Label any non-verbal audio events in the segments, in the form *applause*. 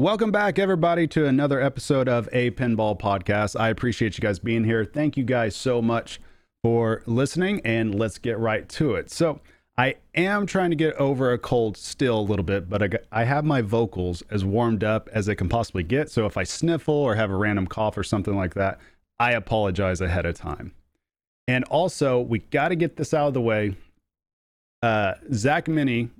Welcome back, everybody, to another episode of A Pinball Podcast. I appreciate you guys being here. Thank you guys so much for listening, and let's get right to it. So, I am trying to get over a cold still a little bit, but I, got, I have my vocals as warmed up as they can possibly get. So, if I sniffle or have a random cough or something like that, I apologize ahead of time. And also, we got to get this out of the way. Uh, Zach Meny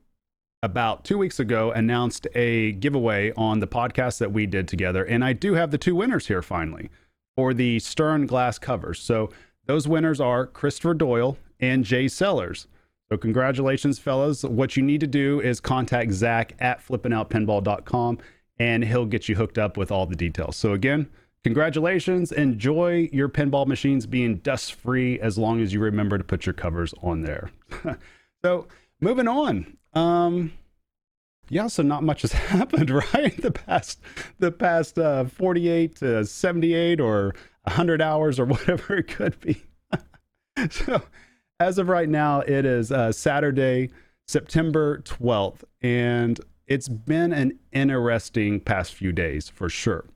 about two weeks ago announced a giveaway on the podcast that we did together. And I do have the two winners here finally for the Stern glass covers. So those winners are Christopher Doyle and Jay Sellers. So congratulations, fellas. What you need to do is contact Zach at flipnoutpinball.com and he'll get you hooked up with all the details. So again, congratulations. Enjoy your pinball machines being dust free as long as you remember to put your covers on there. *laughs* so moving on. Um, yeah, so not much has *laughs* happened, right? The past, the past uh, 48 to 78 or 100 hours or *laughs* whatever it could be. *laughs* so, as of right now, it is uh, Saturday, September 12th, and it's been an interesting past few days for sure.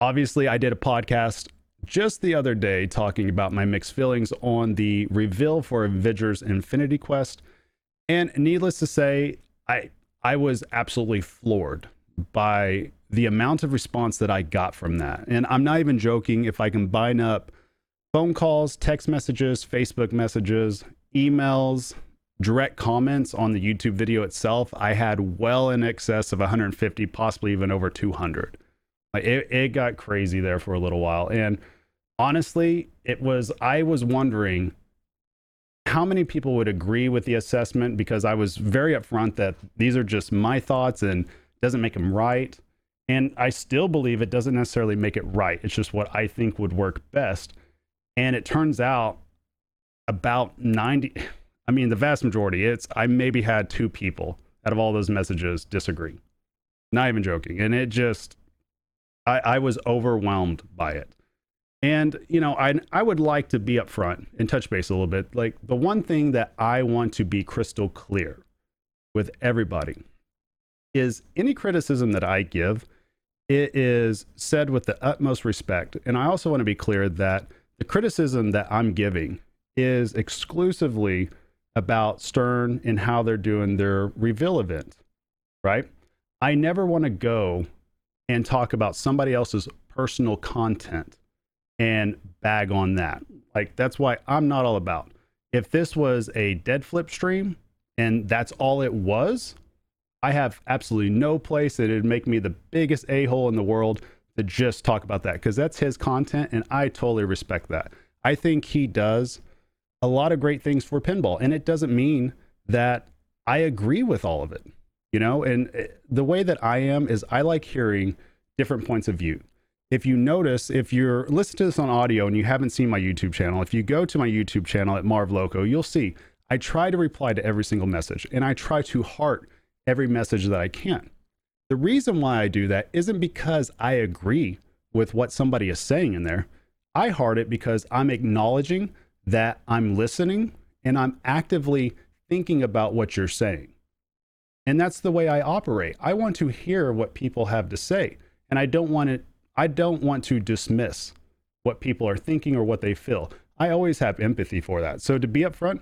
Obviously, I did a podcast just the other day talking about my mixed feelings on the reveal for Avengers Infinity Quest. And needless to say, I I was absolutely floored by the amount of response that I got from that. And I'm not even joking if I combine up phone calls, text messages, Facebook messages, emails, direct comments on the YouTube video itself, I had well in excess of 150, possibly even over 200. Like uh, it, it got crazy there for a little while. And honestly, it was, I was wondering how many people would agree with the assessment because I was very upfront that these are just my thoughts and doesn't make them right. And I still believe it doesn't necessarily make it right. It's just what I think would work best. And it turns out about 90, I mean, the vast majority, it's, I maybe had two people out of all those messages disagree. Not even joking. And it just, I, I was overwhelmed by it. And you know, I I would like to be upfront and touch base a little bit. Like the one thing that I want to be crystal clear with everybody is any criticism that I give, it is said with the utmost respect. And I also want to be clear that the criticism that I'm giving is exclusively about Stern and how they're doing their reveal event, right? I never want to go and talk about somebody else's personal content and bag on that. Like that's why I'm not all about. If this was a Dead Flip stream and that's all it was, I have absolutely no place that it'd make me the biggest a-hole in the world to just talk about that because that's his content and I totally respect that. I think he does a lot of great things for pinball and it doesn't mean that I agree with all of it. You know, and eh, the way that I am is I like hearing different points of view if you notice, if you're listening to this on audio and you haven't seen my YouTube channel, if you go to my YouTube channel at Marv Loco, you'll see I try to reply to every single message and I try to heart every message that I can. The reason why I do that isn't because I agree with what somebody is saying in there. I heart it because I'm acknowledging that I'm listening and I'm actively thinking about what you're saying. And that's the way I operate. I want to hear what people have to say, and I don't want it I don't want to dismiss what people are thinking or what they feel. I always have empathy for that. So to be upfront,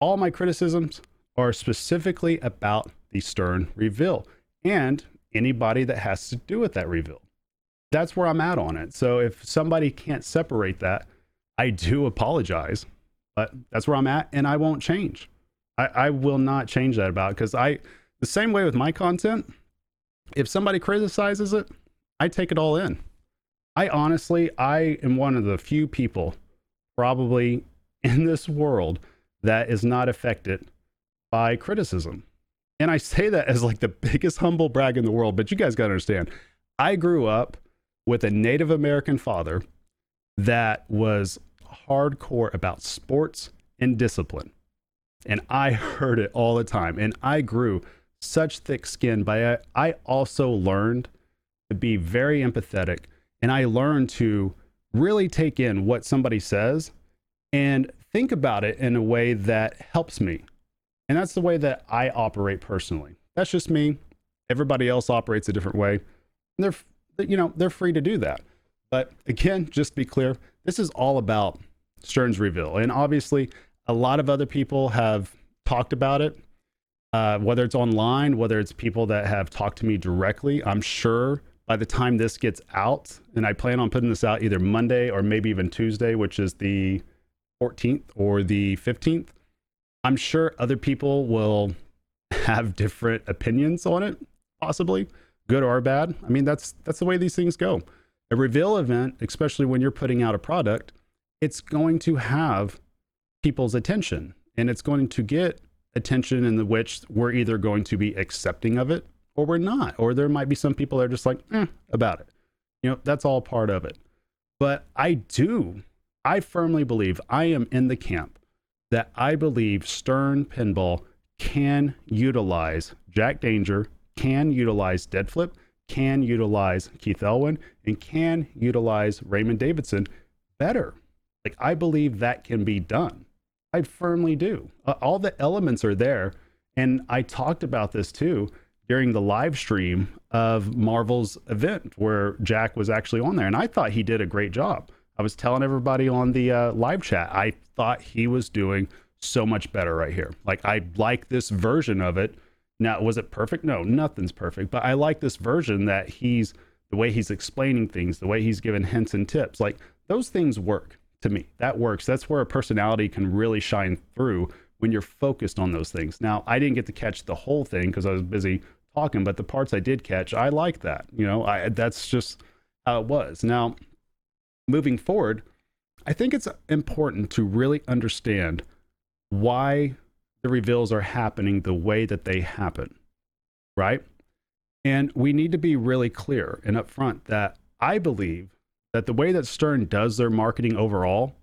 all my criticisms are specifically about the Stern reveal and anybody that has to do with that reveal. That's where I'm at on it. So if somebody can't separate that, I do apologize, but that's where I'm at and I won't change. I, I will not change that about because I, the same way with my content, if somebody criticizes it, I take it all in. I honestly, I am one of the few people probably *laughs* in this world that is not affected by criticism. And I say that as like the *laughs* biggest humble brag in the world, but you guys got to understand, I grew up with a Native American father that was hardcore about sports and discipline. And I *laughs* heard it all the time. And I grew such thick skin, but I also learned to be very empathetic. And I learned to really take in what somebody says and think about it in a way that helps me. And that's the way that I operate personally. That's just me. Everybody else operates a different way. And they're, you know, they're free to do that. But again, just to be clear, this is all about Stern's reveal. And obviously, a lot of other people have talked about it, uh, whether it's online, whether it's people that have talked to me directly. I'm sure by the time this gets out, and I plan on putting this out either Monday or maybe even Tuesday, which is the 14th or the 15th, I'm sure other people will *laughs* have different opinions on it, possibly good or bad. I mean, that's that's the way these things go. A reveal event, especially when you're putting out a product, it's going to have people's attention and it's going to get attention in the which we're either going to be accepting of it or we're not. Or there might be some people that are just like, eh, about it. You know, that's all part of it. But I do, I firmly believe, I am in the camp that I believe Stern Pinball can utilize Jack Danger, can utilize Dead Flip, can utilize Keith Elwin, and can utilize Raymond Davidson better. Like, I believe that can be done. I firmly do. Uh, all the elements are there. And I talked about this too during the live stream of Marvel's event where Jack was actually on there. And I thought he did a great job. I was telling everybody on the uh, live chat, I thought he was doing so much better right here. Like, I like this version of it. Now, was it perfect? No, nothing's perfect. But I like this version that he's the way he's explaining things, the way he's giving hints and tips. Like, those things work to me. That works. That's where a personality can really shine through when you're focused on those things. Now, I didn't get to catch the whole thing because I was busy talking, but the parts I did catch, I like that. You know, I that's just how it was. Now, moving forward, I think it's important to really understand why the reveals are happening the way that they happen, right? And we need to be really clear and upfront that I believe that the way that Stern does their marketing overall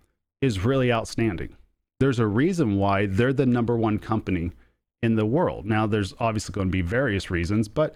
is really outstanding. There's a reason why they're the number one company in the world. Now, there's obviously going to be various reasons, but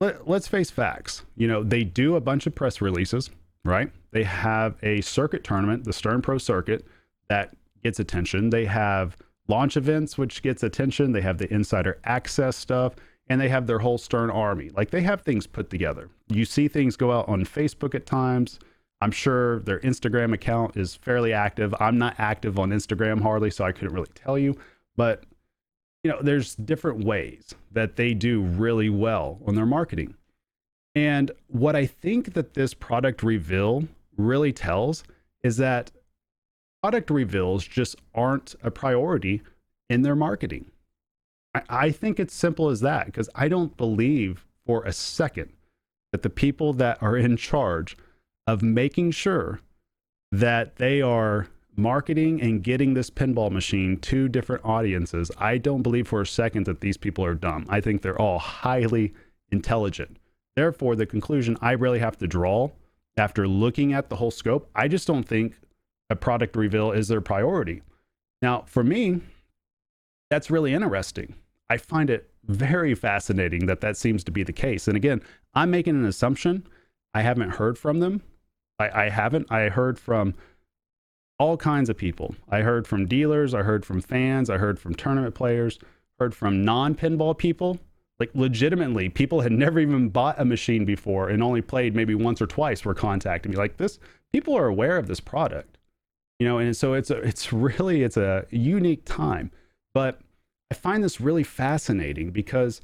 let, us face facts. You know, they do a bunch of press releases, right? They have a circuit tournament, the Stern Pro Circuit, that gets attention. They have launch events, which gets attention. They have the insider access stuff, and they have their whole Stern army. Like they have things put together. You see things go out on Facebook at times. I'm sure their Instagram account is fairly active. I'm not active on Instagram hardly, so I couldn't really tell you. But you know, there's different ways that they do really well on their marketing. And what I think that this product reveal really tells is that product reveals just aren't a priority in their marketing. I, I think it's simple as that because I don't believe for a second that the people that are in charge of making sure that they are marketing and getting this pinball machine to different audiences. I don't believe for a second that these people are dumb. I think they're all highly intelligent. Therefore, the conclusion I really have to draw after looking at the whole scope, I just don't think a product reveal is their priority. Now, for me, that's really interesting. I find it very fascinating that that seems to be the case. And again, I'm making an assumption. I haven't heard from them, I, I haven't. I heard from all kinds of people. I heard from dealers, I heard from fans, I heard from tournament players, heard from non pinball people. Like legitimately, people had never even bought a machine before and only played maybe once or twice were contacting me. Like this, people are aware of this product, you know, and so it's a, it's really it's a unique time. But I find this really fascinating because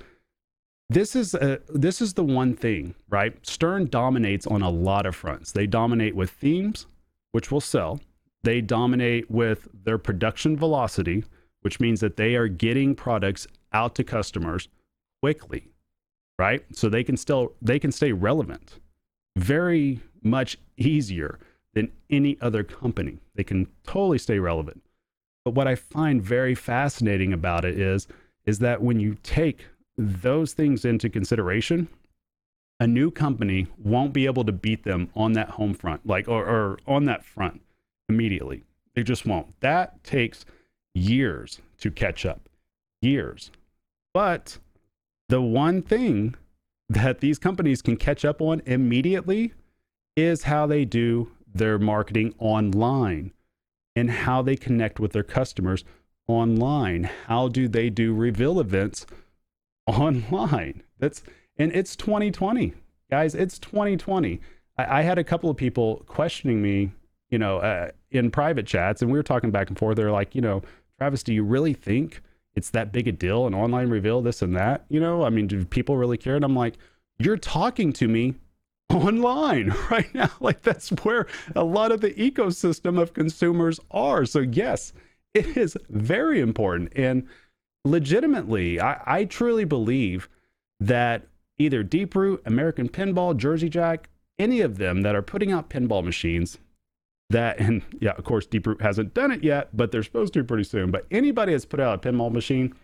this is a, this is the one thing, right? Stern dominates on a lot of fronts. They dominate with themes, which will sell. They dominate with their production velocity, which means that they are getting products out to customers quickly, right? So they can still they can stay relevant very much easier than any other company. They can totally stay relevant. But what I find very fascinating about it is is that when you take those things into consideration, a new company won't be able to beat them on that home front, like or, or on that front immediately. They just won't. That takes years to catch up. Years. But the one thing that these companies can catch up on immediately is how they do their marketing online and how they connect with their customers online. How do they do reveal events online. That's And it's 2020, guys. It's 2020. I, had a couple of people questioning me, you know, uh, in private chats, and we were talking back and forth. They're like, you know, Travis, do you really think it's that big a deal? An online reveal, this and that? You know, I mean, do people really care? And I'm like, you're talking to me *laughs* online *laughs* right now. *laughs* Like that's where a lot of the ecosystem of consumers are. So, yes, it is very important. And legitimately, I, I truly believe that either Deeproot, American Pinball, Jersey Jack, any of them that are putting out pinball machines that, and yeah, of course, Deeproot hasn't done it yet, but they're supposed to pretty soon. But anybody that's put out a pinball machine,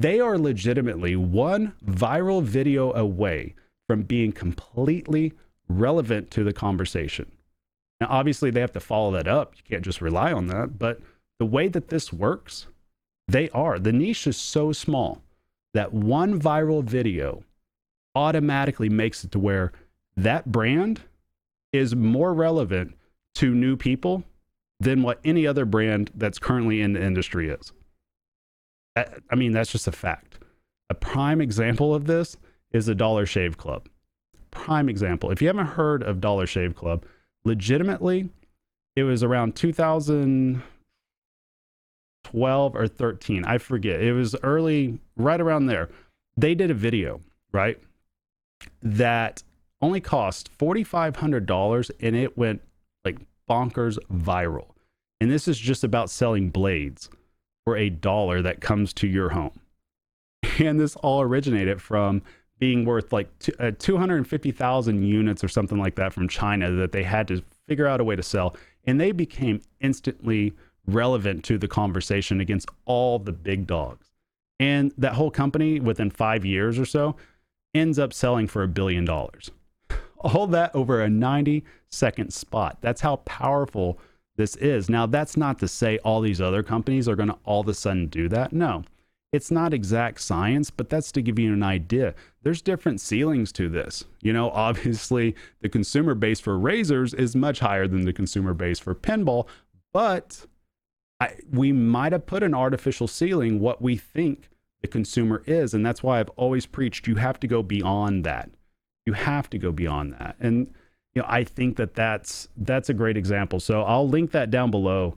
they are legitimately one viral video away from being completely relevant to the conversation. Now, obviously, they have to follow that up. You can't just rely on that. But the way that this works, they are. The niche is so small that one viral video automatically makes it to where that brand is more relevant to new people than what any other brand that's currently in the industry is. I mean, that's just a fact. A prime example of this is the Dollar Shave Club. Prime example. If you haven't heard of Dollar Shave Club, legitimately, it was around 2012 or 13. I forget. It was early, right around there. They did a video, right? That only cost $4,500 and it went bonkers viral. And this is just about selling blades for a dollar that comes to your home. *laughs* And this all originated from being worth like t- uh, 250,000 units or something like that from China that they had to figure out a way to sell. And they became instantly relevant to the conversation against all the big dogs. And that whole company, within five years or so, ends up selling for a billion dollars. All that over a 90 second spot. That's how powerful this is. Now, that's not to say all these other companies are going to all of a sudden do that. No, it's not exact science, but that's to give you an idea. There's different ceilings to this. You know, obviously, the consumer base for razors is much higher than the consumer base for pinball, but I, we might have put an artificial ceiling what we think the consumer is. And that's why I've always preached you have to go beyond that. You have to go beyond that. And you know, I think that that's that's a great example. So I'll link that down below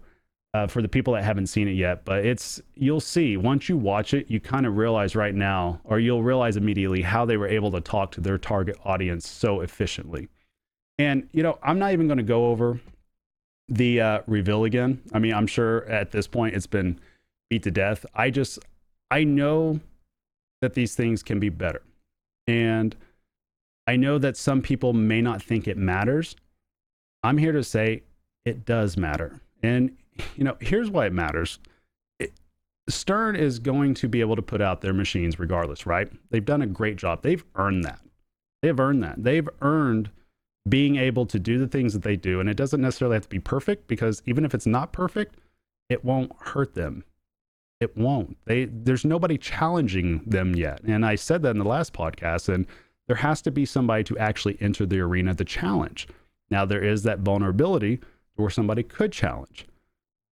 uh, for the people that haven't seen it yet. But it's you'll see once you watch it, you kind of realize right now, or you'll realize immediately how they were able to talk to their target audience so efficiently. And you know, I'm not even going to go over the uh, reveal again. I mean, I'm sure at this point it's been beat to death. I just I know that these things can be better, and I know that some people may not think it matters. I'm here to say it does matter. And you know, here's why it matters. It, Stern is going to be able to put out their machines regardless, right? They've done a great job. They've earned that. They've earned that. They've earned being able to do the things that they do. And it doesn't necessarily have to be perfect because even if it's not perfect, it won't hurt them. It won't. They there's nobody challenging them yet. And I said that in the last podcast and there has to be somebody to actually enter the arena to challenge. Now there is that vulnerability where somebody could challenge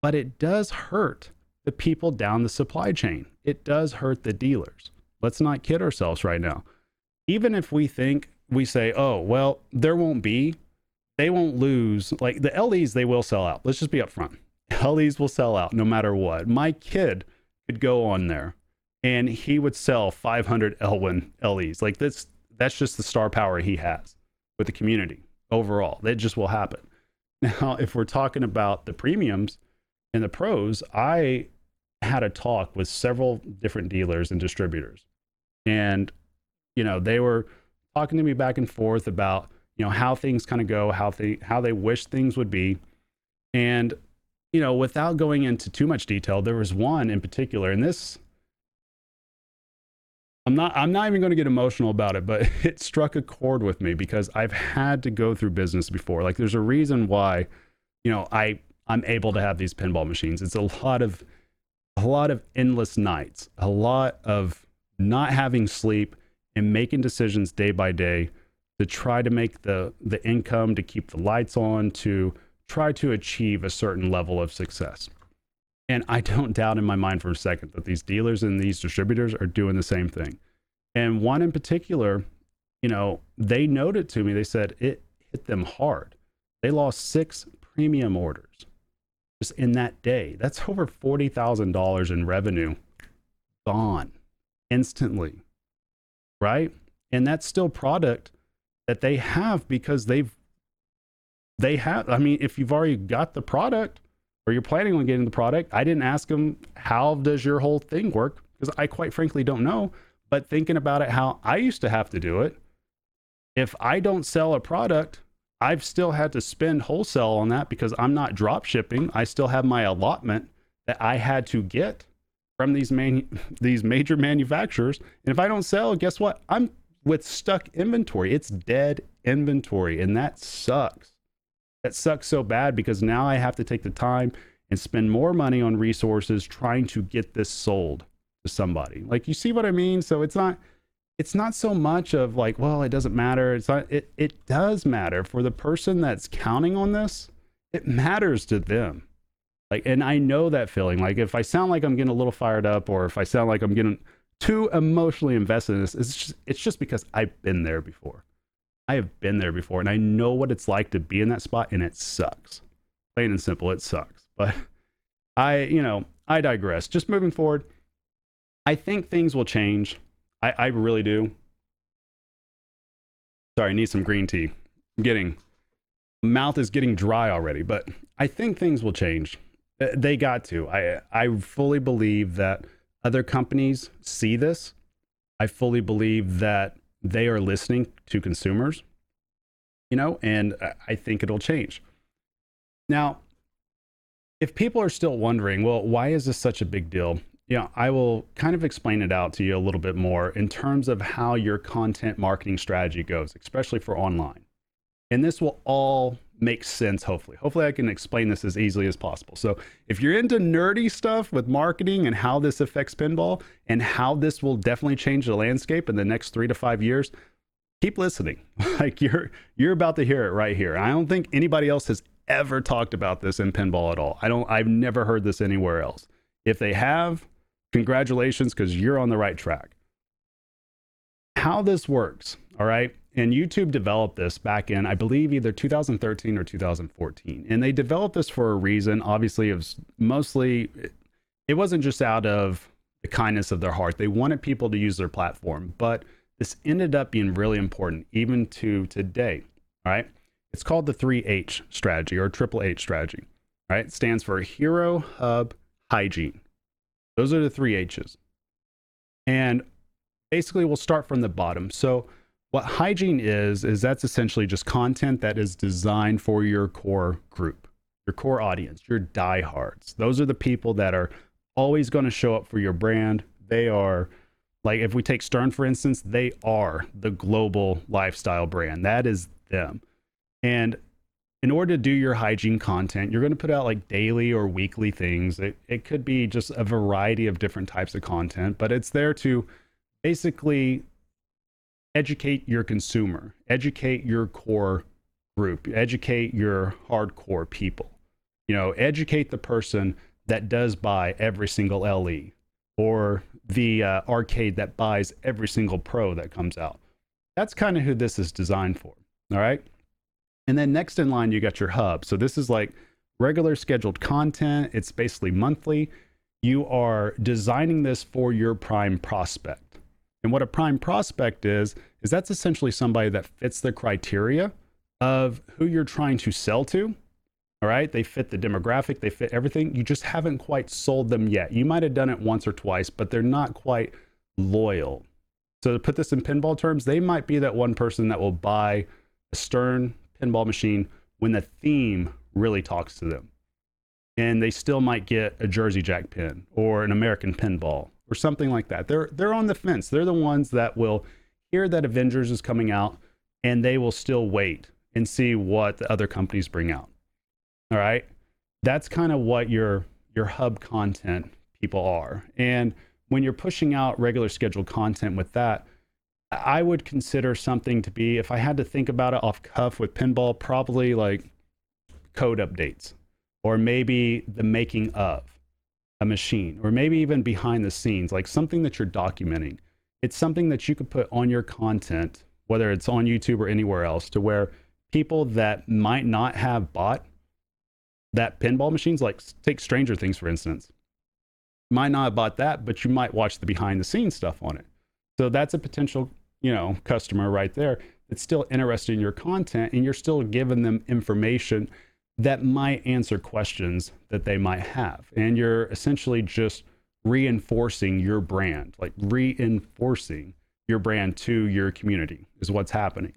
but it does hurt the people down the supply chain. It does hurt the dealers. Let's not kid ourselves right now. Even if we think we say, oh, well, there won't be, they won't lose. Like the LEs, they will sell out. Let's just be upfront. *laughs* LEs will sell out no matter what. My kid could go on there and he would sell 500 Elwin LEs. Like this, that's just the star power he has with the community overall. That just will happen. *laughs* Now, if we're talking about the premiums, and the pros, I had a talk with several different dealers and distributors. And, you know, they were talking to me back and forth about, you know, how things kind of go, how they how they wish things would be. And, you know, without going into too much detail, there was one in particular, and this I'm not I'm not even going to get emotional about it, but *laughs* it struck a chord with me because I've had to go through business before. Like there's a reason why, you know, I I'm able to have these pinball machines. It's a lot of a lot of endless nights, a lot of not having sleep and making decisions day by day to try to make the the income to keep the lights on to try to achieve a certain level of success. And I don't doubt in my mind for a second that these dealers and these distributors are doing the same thing. And one in particular, you know, they noted to me, they said it hit them hard. They lost six premium orders just in that day. That's over $40,000 in revenue gone instantly, right? And that's still product that they have because they've, they have, I mean, if you've already got the product or you're planning on getting the product, I didn't ask them, how does your whole thing work? Because I quite frankly don't know. But thinking about it, how I used to have to do it, if I don't sell a product, I've still had to spend wholesale on that because I'm not drop shipping. I still have my allotment that I had to get from these main *laughs* these major manufacturers. And if I don't sell, guess what? I'm with stuck inventory. It's dead inventory, and that sucks. That sucks so bad because now I have to take the time and spend more money on resources trying to get this sold to somebody. Like you see what I mean? So it's not it's not so much of like, well, it doesn't matter. It's not, it, it does matter for the person that's counting on this. It matters to them. Like, and I know that feeling. Like, if I sound like I'm getting a little fired up, or if I sound like I'm getting too emotionally invested in this, it's just, it's just because I've been there before. I have been there before, and I know what it's like to be in that spot, and it sucks. Plain and simple, it sucks. But *laughs* I, you know, I digress. Just moving forward, I think things will change. I, I really do. Sorry, I need some green tea. I'm getting mouth is getting dry already, but I think things will change. Uh, they got to. I I fully believe that other companies see this. I fully believe that they are listening to consumers. You know, and I think it'll change. Now, if people are still wondering, well, why is this such a big deal? Yeah, I will kind of explain it out to you a little bit more in terms of how your content marketing strategy goes, especially for online. And this will all make sense, hopefully. Hopefully, I can explain this as easily as possible. So, if you're into nerdy stuff with marketing and how this affects pinball and how this will definitely change the landscape in the next three to five years, keep listening. *laughs* like you're you're about to hear it right here. I don't think anybody else has ever talked about this in pinball at all. I don't I've never heard this anywhere else. If they have, Congratulations, because you're on the right track. How this works, all right? And YouTube developed this back in, I believe, either 2013 or 2014. And they developed this for a reason. Obviously, it was mostly, it wasn't just out of the kindness of their heart. They wanted people to use their platform. But this ended up being really important, even to today, all right? It's called the 3H strategy or Triple H strategy, right? It stands for Hero, Hub, Hygiene. Those are the three H's. And basically, we'll start from the bottom. So, what hygiene is, is that's essentially just content that is designed for your core group, your core audience, your diehards. Those are the people that are always going to show up for your brand. They are, like, if we take Stern, for instance, they are the global lifestyle brand. That is them. And in order to do your hygiene content, you're going to put out like daily or weekly things. It, it could be just a variety of different types of content, but it's there to basically educate your consumer, educate your core group, educate your hardcore people. You know, educate the person that does buy every single LE or the uh, arcade that buys every single pro that comes out. That's kind of who this is designed for. All right. And then next in line, you got your hub. So this is like regular scheduled content. It's basically monthly. You are designing this for your prime prospect. And what a prime prospect is, is that's essentially somebody that fits the criteria of who you're trying to sell to. All right. They fit the demographic, they fit everything. You just haven't quite sold them yet. You might have done it once or twice, but they're not quite loyal. So to put this in pinball terms, they might be that one person that will buy a Stern pinball machine when the theme really talks to them. And they still might get a Jersey Jack pin or an American pinball or something like that. They're they're on the fence. They're the ones that will hear that Avengers is coming out and they will still wait and see what the other companies bring out. All right? That's kind of what your your hub content people are. And when you're pushing out regular scheduled content with that, I would consider something to be, if I had to think about it off cuff with pinball, probably like code updates or maybe the making of a machine or maybe even behind the scenes, like something that you're documenting. It's something that you could put on your content whether it's on YouTube or anywhere else, to where people that might not have bought that pinball machines, like take Stranger Things for instance, might not have bought that, but you might watch the behind the scenes stuff on it. So that's a potential, you know, customer right there that's still interested in your content and you're still giving them information that might answer questions that they might have. And you're essentially just reinforcing your brand, like reinforcing your brand to your community is what's happening.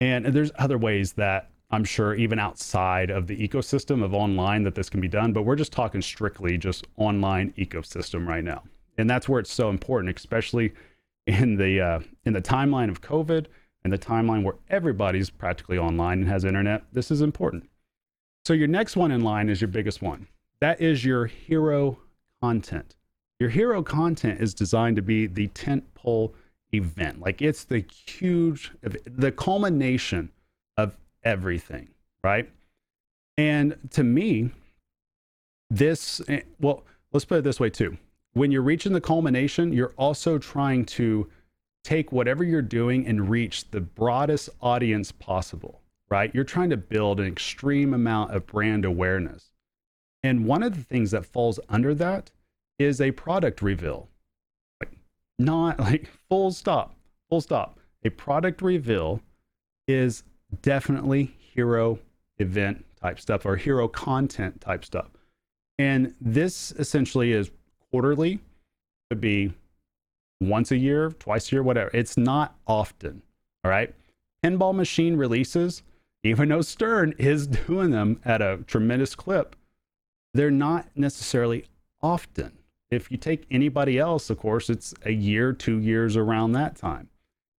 And, there's other ways that I'm sure even outside of the ecosystem of online that this can be done, but we're just talking strictly just online ecosystem right now. And that's where it's so important, especially in the uh, in the timeline of COVID and the timeline where everybody's practically online and has internet. This is important. So your next one in line is your biggest one. That is your hero content. Your hero content is designed to be the tent pole event. Like it's the huge, the culmination of everything, right? And to me, this, eh, well, let's put it this way too. When you're reaching the culmination, you're also trying to take whatever you're doing and reach the broadest audience possible, right? You're trying to build an extreme amount of brand awareness. And one of the things that falls under that is a product reveal. Like, not *laughs* like full stop, full stop. A product reveal is definitely hero event type stuff or hero content type stuff. And this essentially is quarterly, could be once a year, twice a year, whatever. It's not often. All right. Pinball machine releases, even though Stern is *laughs* doing them at a tremendous clip, they're not necessarily often. If you take anybody else, of course, it's a year, two years around that time.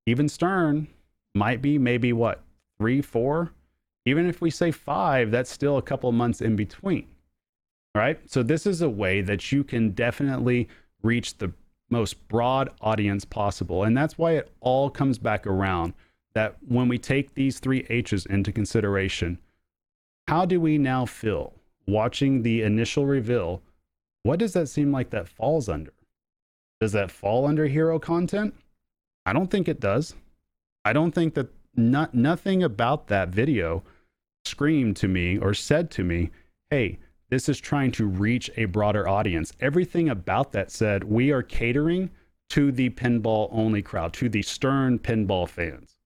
Even Stern might be maybe what, three, four? Even if we say five, that's still a couple months in between. Right. So, this is a way that you can definitely reach the most broad audience possible. And that's why it all comes back around that when we take these three H's into consideration, how do we now feel watching the initial reveal? What does that seem like that falls under? Does that fall under hero content? I don't think it does. I don't think that not, nothing about that video screamed to me or said to me, hey, this is trying to reach a broader audience. Everything about that said, we are catering to the pinball only crowd, to the Stern pinball fans.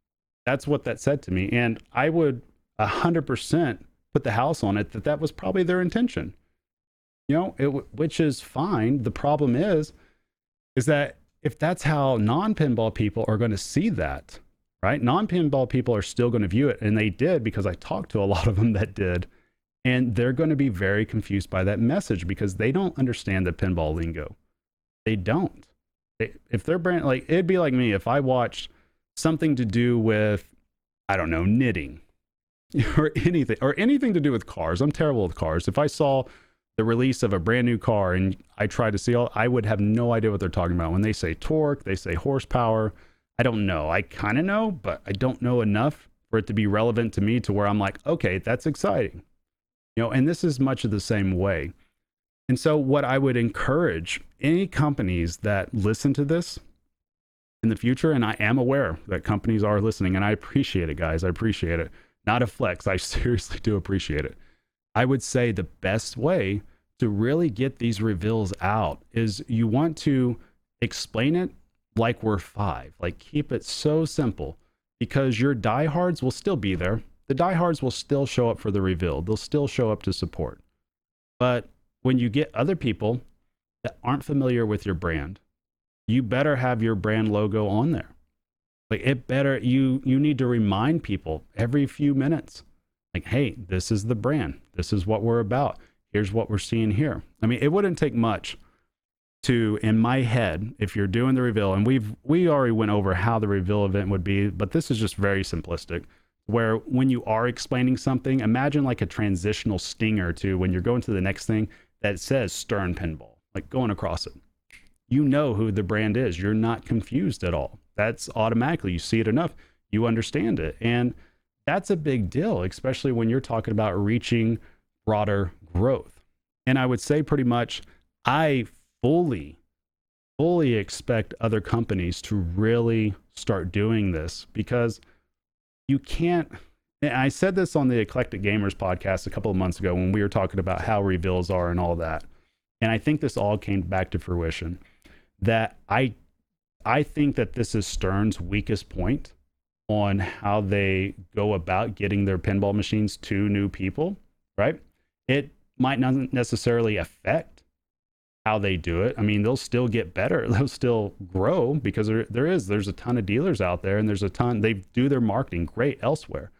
That's what that said to me. And I would 100% put the house on it that that was probably their intention. You know, it, which is fine. The problem is, is that if that's how non pinball people are going to see that, right? Non pinball people are still going to view it. And they did because I talked to a *laughs* lot of them that did. And they're going to be very confused by that message because they don't understand the pinball lingo. They don't. If they're brand, like, it'd be like me if I watched something to do with, I don't know, knitting *laughs* or anything, or anything to do with cars. I'm terrible with cars. If I saw the release of a brand new car and I tried to see all, I would have no idea what they're talking about. When they say torque, they say horsepower. I don't know. I kind of know, but I don't know enough for it to be relevant to me to where I'm like, okay, that's exciting. You know, and this is much of the same way. And so, what I would encourage any companies that listen to this in the future, and I am aware that companies are listening, and I appreciate it, guys. I appreciate it. Not a flex. I *laughs* seriously do appreciate it. I would say the best way to really get these reveals out is you want to explain it like we're five, like keep it so simple because your diehards will still be there the diehards will still show up for the reveal. They'll still show up to support. But when you get other people that aren't familiar with your brand, you better have your brand logo on there. Like it better you you need to remind people every few minutes. Like, hey, this is the brand. This is what we're about. Here's what we're seeing here. I mean, it wouldn't take much to in my head if you're doing the reveal and we've we already went over how the reveal event would be, but this is just very simplistic where when you are explaining something, imagine like a transitional stinger to when you're going to the next thing that says Stern Pinball, like going across it. You know who the brand is. You're not confused at all. That's automatically, you see it enough, you understand it. And that's a big deal, especially when you're talking about reaching broader growth. And I would say pretty much, I fully, fully expect other companies to really start doing this because you can't. I said this on the Eclectic Gamers podcast a couple of months ago when we were talking about how reveals are and all that. And I think this all came back to fruition that I I think that this is Stern's weakest point on how they go about getting their pinball machines to new people, right? It might not necessarily affect how they do it. I mean, they'll still get better. *laughs* They'll still grow because there, there is there's a ton of dealers out there and there's a ton they do their marketing great elsewhere.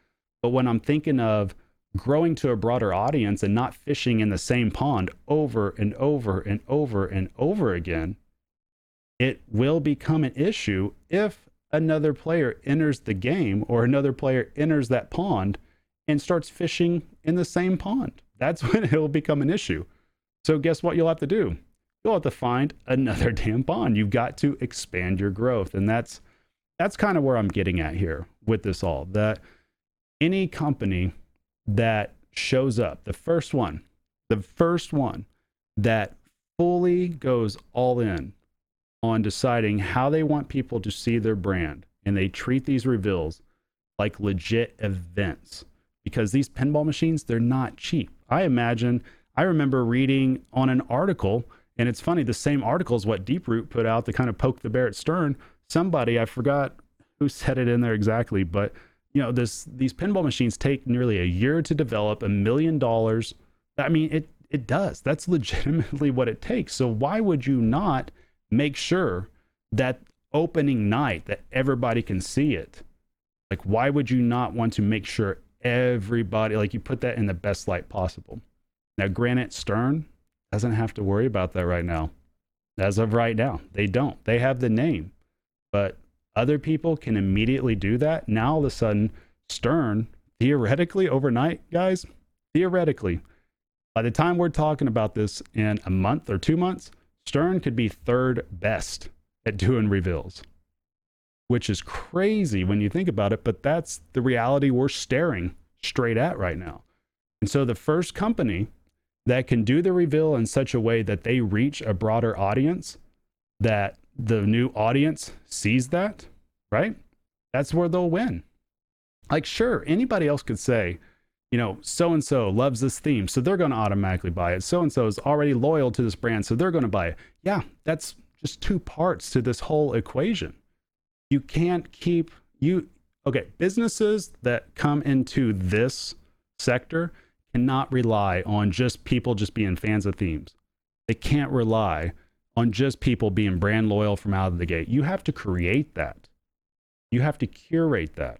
But when I'm thinking of growing to a broader audience and not fishing in the same pond over and over and over and over again, it will become an issue if another player enters the game or another player enters that pond and starts fishing in the same pond. That's *laughs* when it'll become an issue. So, guess what you'll have to do? You'll have to find another *laughs* damn pond. You've got to expand your growth. And that's that's kind of where I'm getting at here with this all. That any company that shows up, the first one, the first one that fully goes all in on deciding how they want people to see their brand. And they treat these reveals like legit events because these pinball machines, they're not cheap. I imagine, I remember reading on an article, and it's funny, the same article is what Deeproot put out to kind of poke the bear at Stern. Somebody, I forgot who said it in there exactly, but you know, this these pinball machines take nearly a year to develop, a million dollars. I mean, it it does. That's *laughs* legitimately what it takes. So why would you not make sure that opening night that everybody can see it. Like, why would you not want to make sure everybody, like, you put that in the best light possible? Now, Granite Stern doesn't have to worry about that right now. As of right now, they don't. They have the name, but other people can immediately do that. Now, all of a sudden, Stern, theoretically, overnight, guys, theoretically, by the time we're talking about this in a month or two months, Stern could be third best at doing reveals, which is crazy when you think about it, but that's the reality we're staring straight at right now. And so the first company that can do the reveal in such a way that they reach a broader audience, that the new audience sees that, right? That's where they'll win. Like, sure, anybody else could say, you know, so and so loves this theme, so they're going to automatically buy it. So and so is already loyal to this brand, so they're going to buy it. Yeah, that's just two parts to this whole equation. You can't keep you okay, businesses that come into this sector cannot rely on just people just being fans of themes. They can't rely on just people being brand loyal from out of the gate. You have to create that. You have to curate that.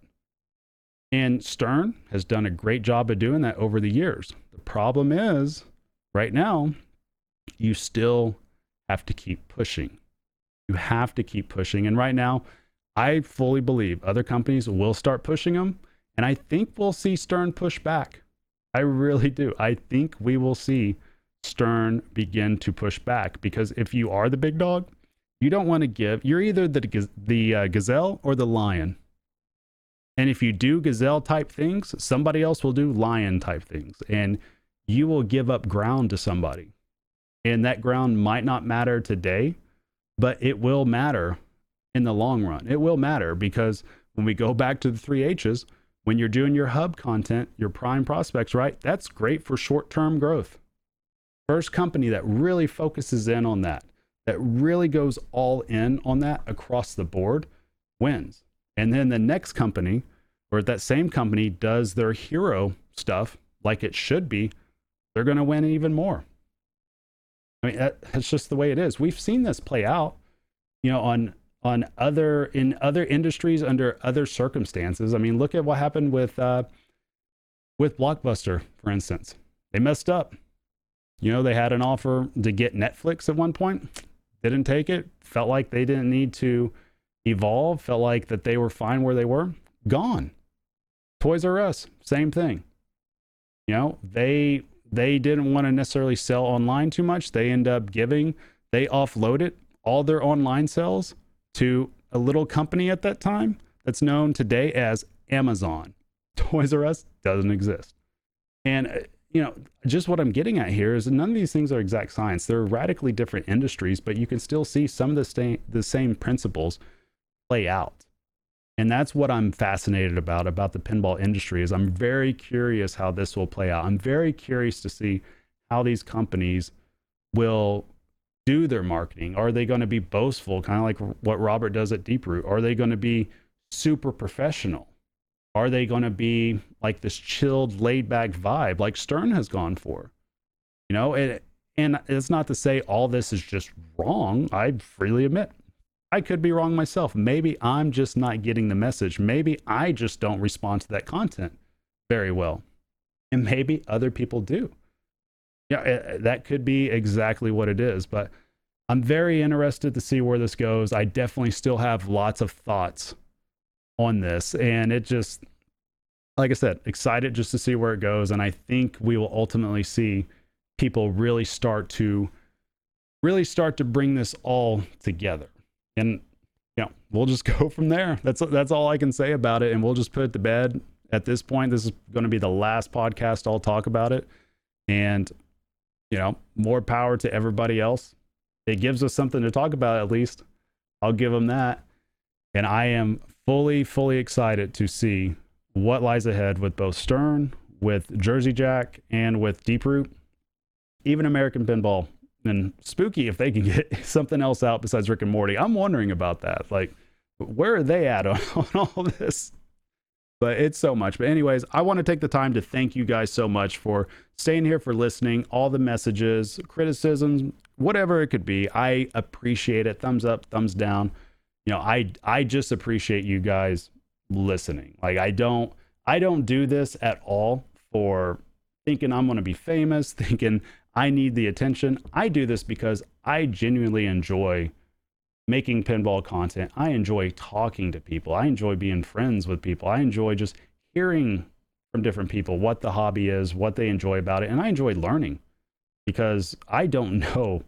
And Stern has done a great job of doing that over the years. The problem is, right now, you still have to keep pushing. You have to keep pushing. And right now, I fully believe other companies will start pushing them. And I think we'll see Stern push back. I really do. I think we will see Stern begin to push back because if you are the big dog, you don't want to give, you're either the, the uh, gazelle or the lion. And if you do gazelle type things, somebody else will do lion type things. And you will give up ground to somebody. And that ground might not matter today, but it will matter in the long run. It will matter because when we go back to the three H's, when you're doing your hub content, your prime prospects, right? That's great for short term growth. First company that really focuses in on that, that really goes all in on that across the board wins. And then the next company or that same company does their hero stuff like it should be, they're going to win even more. I mean, that, that's just the way it is. We've seen this play out, you know, on on other in other industries under other circumstances. I mean, look at what happened with uh, with Blockbuster, for instance. They messed up. You know, they had an offer to get Netflix at one point, didn't take it. Felt like they didn't need to Evolve felt like that they were fine where they were, gone. Toys R Us, same thing. You know, they they didn't want to necessarily sell online too much. They end up giving, they offloaded all their online sales to a little company at that time that's known today as Amazon. *laughs* Toys R Us doesn't exist. And uh, you know, just what I'm getting at here is none of these things are exact science. They're radically different industries, but you can still see some of the, sta- the same principles play out. And that's what I'm fascinated about about the pinball industry is I'm very curious how this will play out. I'm very curious to see how these companies will do their marketing. Are they going to be boastful, kind of like what Robert does at Deeproot? Are they going to be super professional? Are they going to be like this chilled, laid back vibe like Stern has gone for? You know, it, and it's not to say all this is just wrong. I freely admit I could be wrong myself. Maybe I'm just not getting the message. Maybe I just don't respond to that content very well. And maybe other people do. Yeah, it, that could be exactly what it is. But I'm very interested to see where this goes. I definitely still have lots of thoughts on this. And it just, like I said, excited just to see where it goes. And I think we will ultimately see people really start to really start to bring this all together. And know, we'll just *laughs* go from there. That's that's all I can say about it and we'll just put it to bed. At this point, this is going to be the last podcast I'll talk about it. And you know, more power to everybody else. It gives us something to talk about at least. I'll give them that. And I am fully fully excited to see what lies ahead with both Stern, with Jersey Jack, and with Deeproot even American Pinball and Spooky, if they can *laughs* get something else out besides Rick and Morty. I'm wondering about that. Like, where are they at *laughs* on, on all this? But it's so much. But, anyways, I want to take the time to thank you guys so much for staying here, for listening, all the messages, criticisms, whatever it could be. I appreciate it. Thumbs up, thumbs down. You know, I I just appreciate you guys listening. Like I don't I don't do this at all for thinking I'm going to be famous, *laughs* thinking I need the attention. I do this because I genuinely enjoy making pinball content. I enjoy talking to people. I enjoy being friends with people. I enjoy just hearing from different people what the hobby is, what they enjoy about it. And I enjoy learning because I don't *laughs* know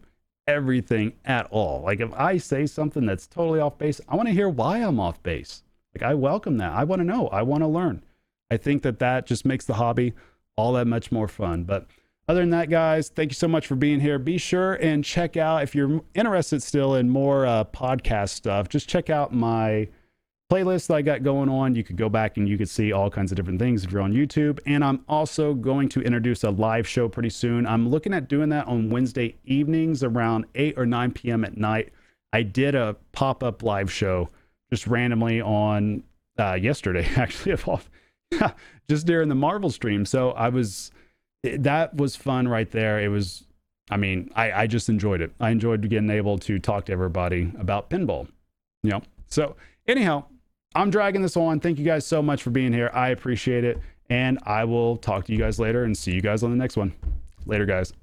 everything at all. Like if I say something that's totally off base, I want to hear why I'm off base. Like I welcome that. I want to know. I want to learn. I think that that just makes the hobby all that much more fun. But other than that, guys, thank you so much for being here. Be sure and check out if you're interested still in more uh, podcast stuff. Just check out my playlist that I got going on. You could go back and you could see all kinds of different things if you're on YouTube. And I'm also going to introduce a live show pretty soon. I'm looking at doing that on Wednesday evenings around 8 or 9 p.m. at night. I did a pop up live show just randomly on uh, yesterday, *laughs* actually, *laughs* just during the Marvel stream. So I was it, that was fun right there. It was, I mean, I, I just enjoyed it. I enjoyed getting able to talk to everybody about pinball, you know. So, anyhow, I'm dragging this on. Thank you guys so much for being here. I appreciate it. And I will talk to you guys later and see you guys on the next one. Later, guys.